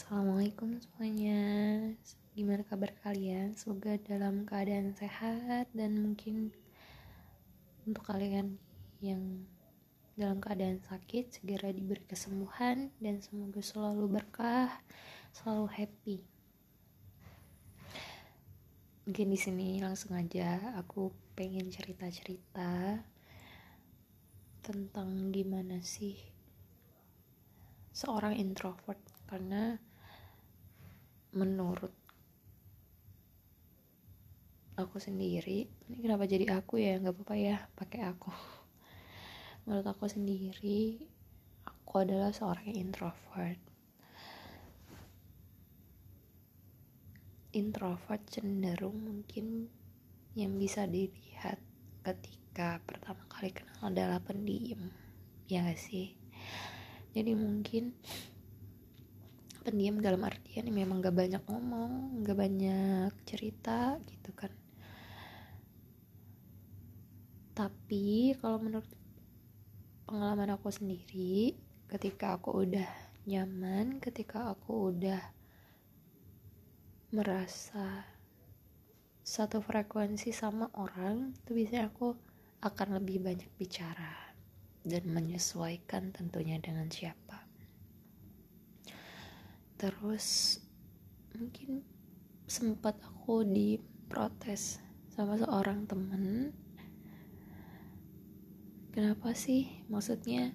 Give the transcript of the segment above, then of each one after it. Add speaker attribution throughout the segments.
Speaker 1: Assalamualaikum semuanya. Gimana kabar kalian? Semoga dalam keadaan sehat Dan mungkin Untuk kalian yang Dalam keadaan sakit Segera diberi kesembuhan Dan semoga selalu berkah Selalu happy. Mungkin di sini langsung aja Aku pengen cerita-cerita Tentang gimana sih Seorang introvert. Karena menurut aku sendiri ini kenapa jadi aku ya? Nggak apa-apa ya pakai aku. Menurut aku sendiri aku adalah seorang introvert. Introvert cenderung mungkin yang bisa dilihat ketika pertama kali kenal adalah pendiam ya gak sih? Jadi mungkin pendiam dalam artian memang gak banyak ngomong gak banyak cerita gitu kan. Tapi kalau menurut pengalaman aku sendiri ketika aku udah nyaman ketika aku udah merasa satu frekuensi sama orang itu biasanya aku akan lebih banyak bicara dan menyesuaikan tentunya dengan siapa terus mungkin sempat aku diprotes sama seorang temen. Kenapa sih? Maksudnya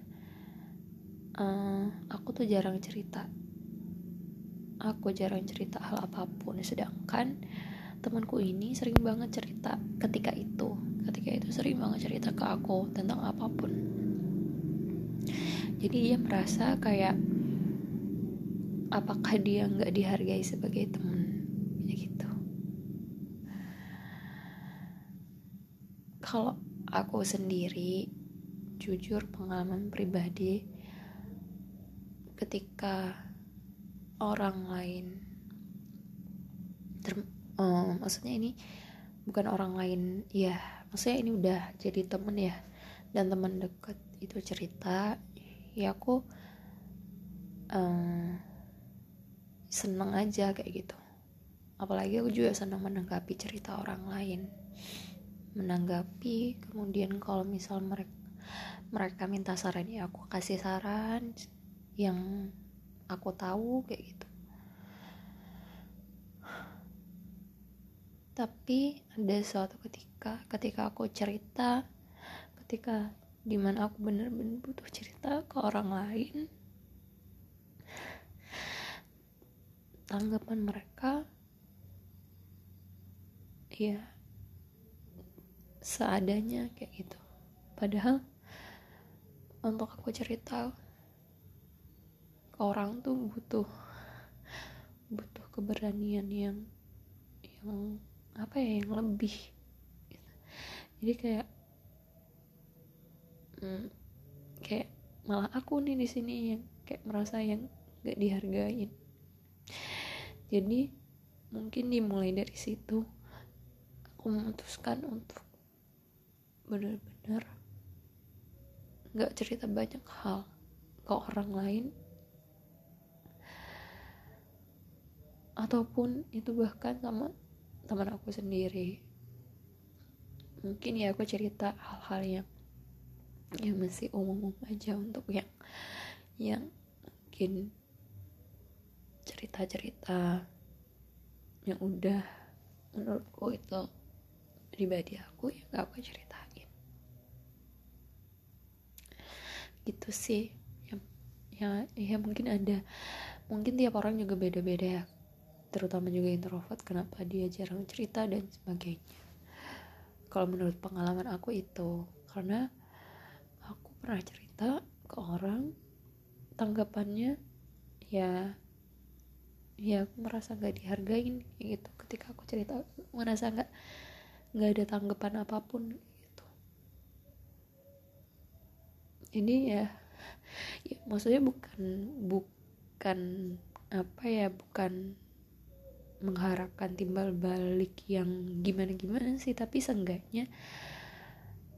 Speaker 1: uh, aku tuh jarang cerita. Aku jarang cerita hal apa pun. Sedangkan temanku ini sering banget cerita ketika itu. Ketika itu sering banget cerita ke aku tentang apa pun. Jadi dia merasa kayak apakah dia nggak dihargai sebagai teman? Ya gitu. Kalau aku sendiri jujur pengalaman pribadi ketika orang lain ter, um, maksudnya ini bukan orang lain ya maksudnya ini udah jadi temen ya dan teman deket itu cerita ya aku um, seneng aja kayak gitu. Apalagi aku juga senang menanggapi cerita orang lain. Menanggapi kemudian kalau misal mereka mereka minta saran ya aku kasih saran yang aku tahu kayak gitu. Tapi ada suatu ketika ketika aku cerita ketika di mana aku bener-bener butuh cerita ke orang lain tanggapan mereka ya seadanya kayak gitu. Padahal untuk aku cerita orang tuh butuh butuh keberanian yang yang apa ya yang lebih. Jadi kayak hmm, kayak malah aku nih di sini yang kayak merasa yang gak dihargain jadi mungkin dimulai dari situ. Aku memutuskan untuk benar-benar nggak cerita banyak hal ke orang lain. Ataupun itu bahkan sama teman aku sendiri. Mungkin ya aku cerita hal-hal yang yang masih umum-umum aja untuk yang yang mungkin cerita-cerita yang udah menurutku itu pribadi aku yang gak aku ceritain. Gitu sih. Ya, ya ya mungkin ada mungkin tiap orang juga beda-beda ya. Terutama juga introvert kenapa dia jarang cerita dan sebagainya. Kalau menurut pengalaman aku itu karena aku pernah cerita ke orang tanggapannya ya ya aku merasa gak dihargain gitu. Ketika aku cerita merasa gak nggak ada tanggapan apa pun gitu. Ini ya, ya maksudnya bukan bukan apa ya bukan mengharapkan timbal balik yang gimana gimana sih tapi seenggaknya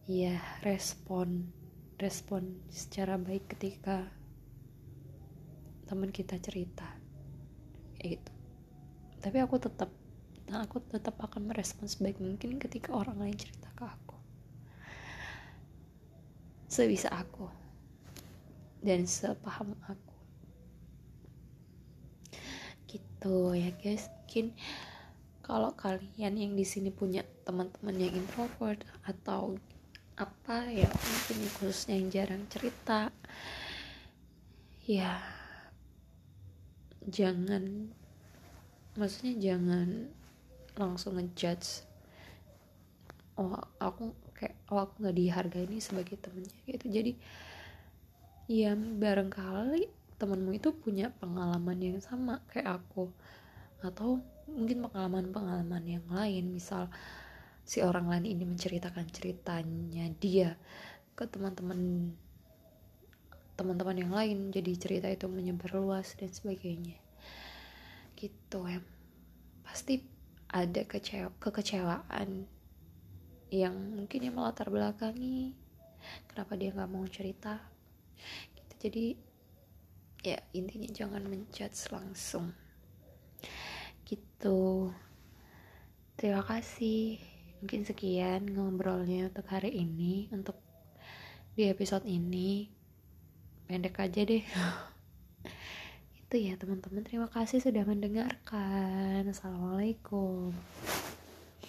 Speaker 1: ya respon respon secara baik ketika teman kita cerita kayak gitu. Tapi aku tetap nah aku tetap akan merespons sebaik mungkin ketika orang lain cerita ke aku. Sebisa aku. Dan sepaham aku. Gitu ya guys. Mungkin kalau kalian yang di sini punya teman-teman yang introvert atau apa ya mungkin khususnya yang jarang cerita ya jangan. Maksudnya jangan langsung ngejudge oh aku kayak oh aku nggak dihargai ini sebagai temennya gitu. Jadi ya barangkali temenmu itu punya pengalaman yang sama kayak aku. Atau mungkin pengalaman-pengalaman yang lain misal si orang lain ini menceritakan ceritanya dia ke teman-teman teman-teman yang lain jadi cerita itu menyebar luas dan sebagainya. Gitu ya pasti ada kecewa kekecewaan yang mungkin yang melatar belakangi kenapa dia nggak mau cerita. Gitu jadi ya intinya jangan menjudge langsung. Gitu. Terima kasih. Mungkin sekian ngobrolnya untuk hari ini untuk di episode ini pendek aja deh. Itu ya teman-teman. Terima kasih sudah mendengarkan. Assalamualaikum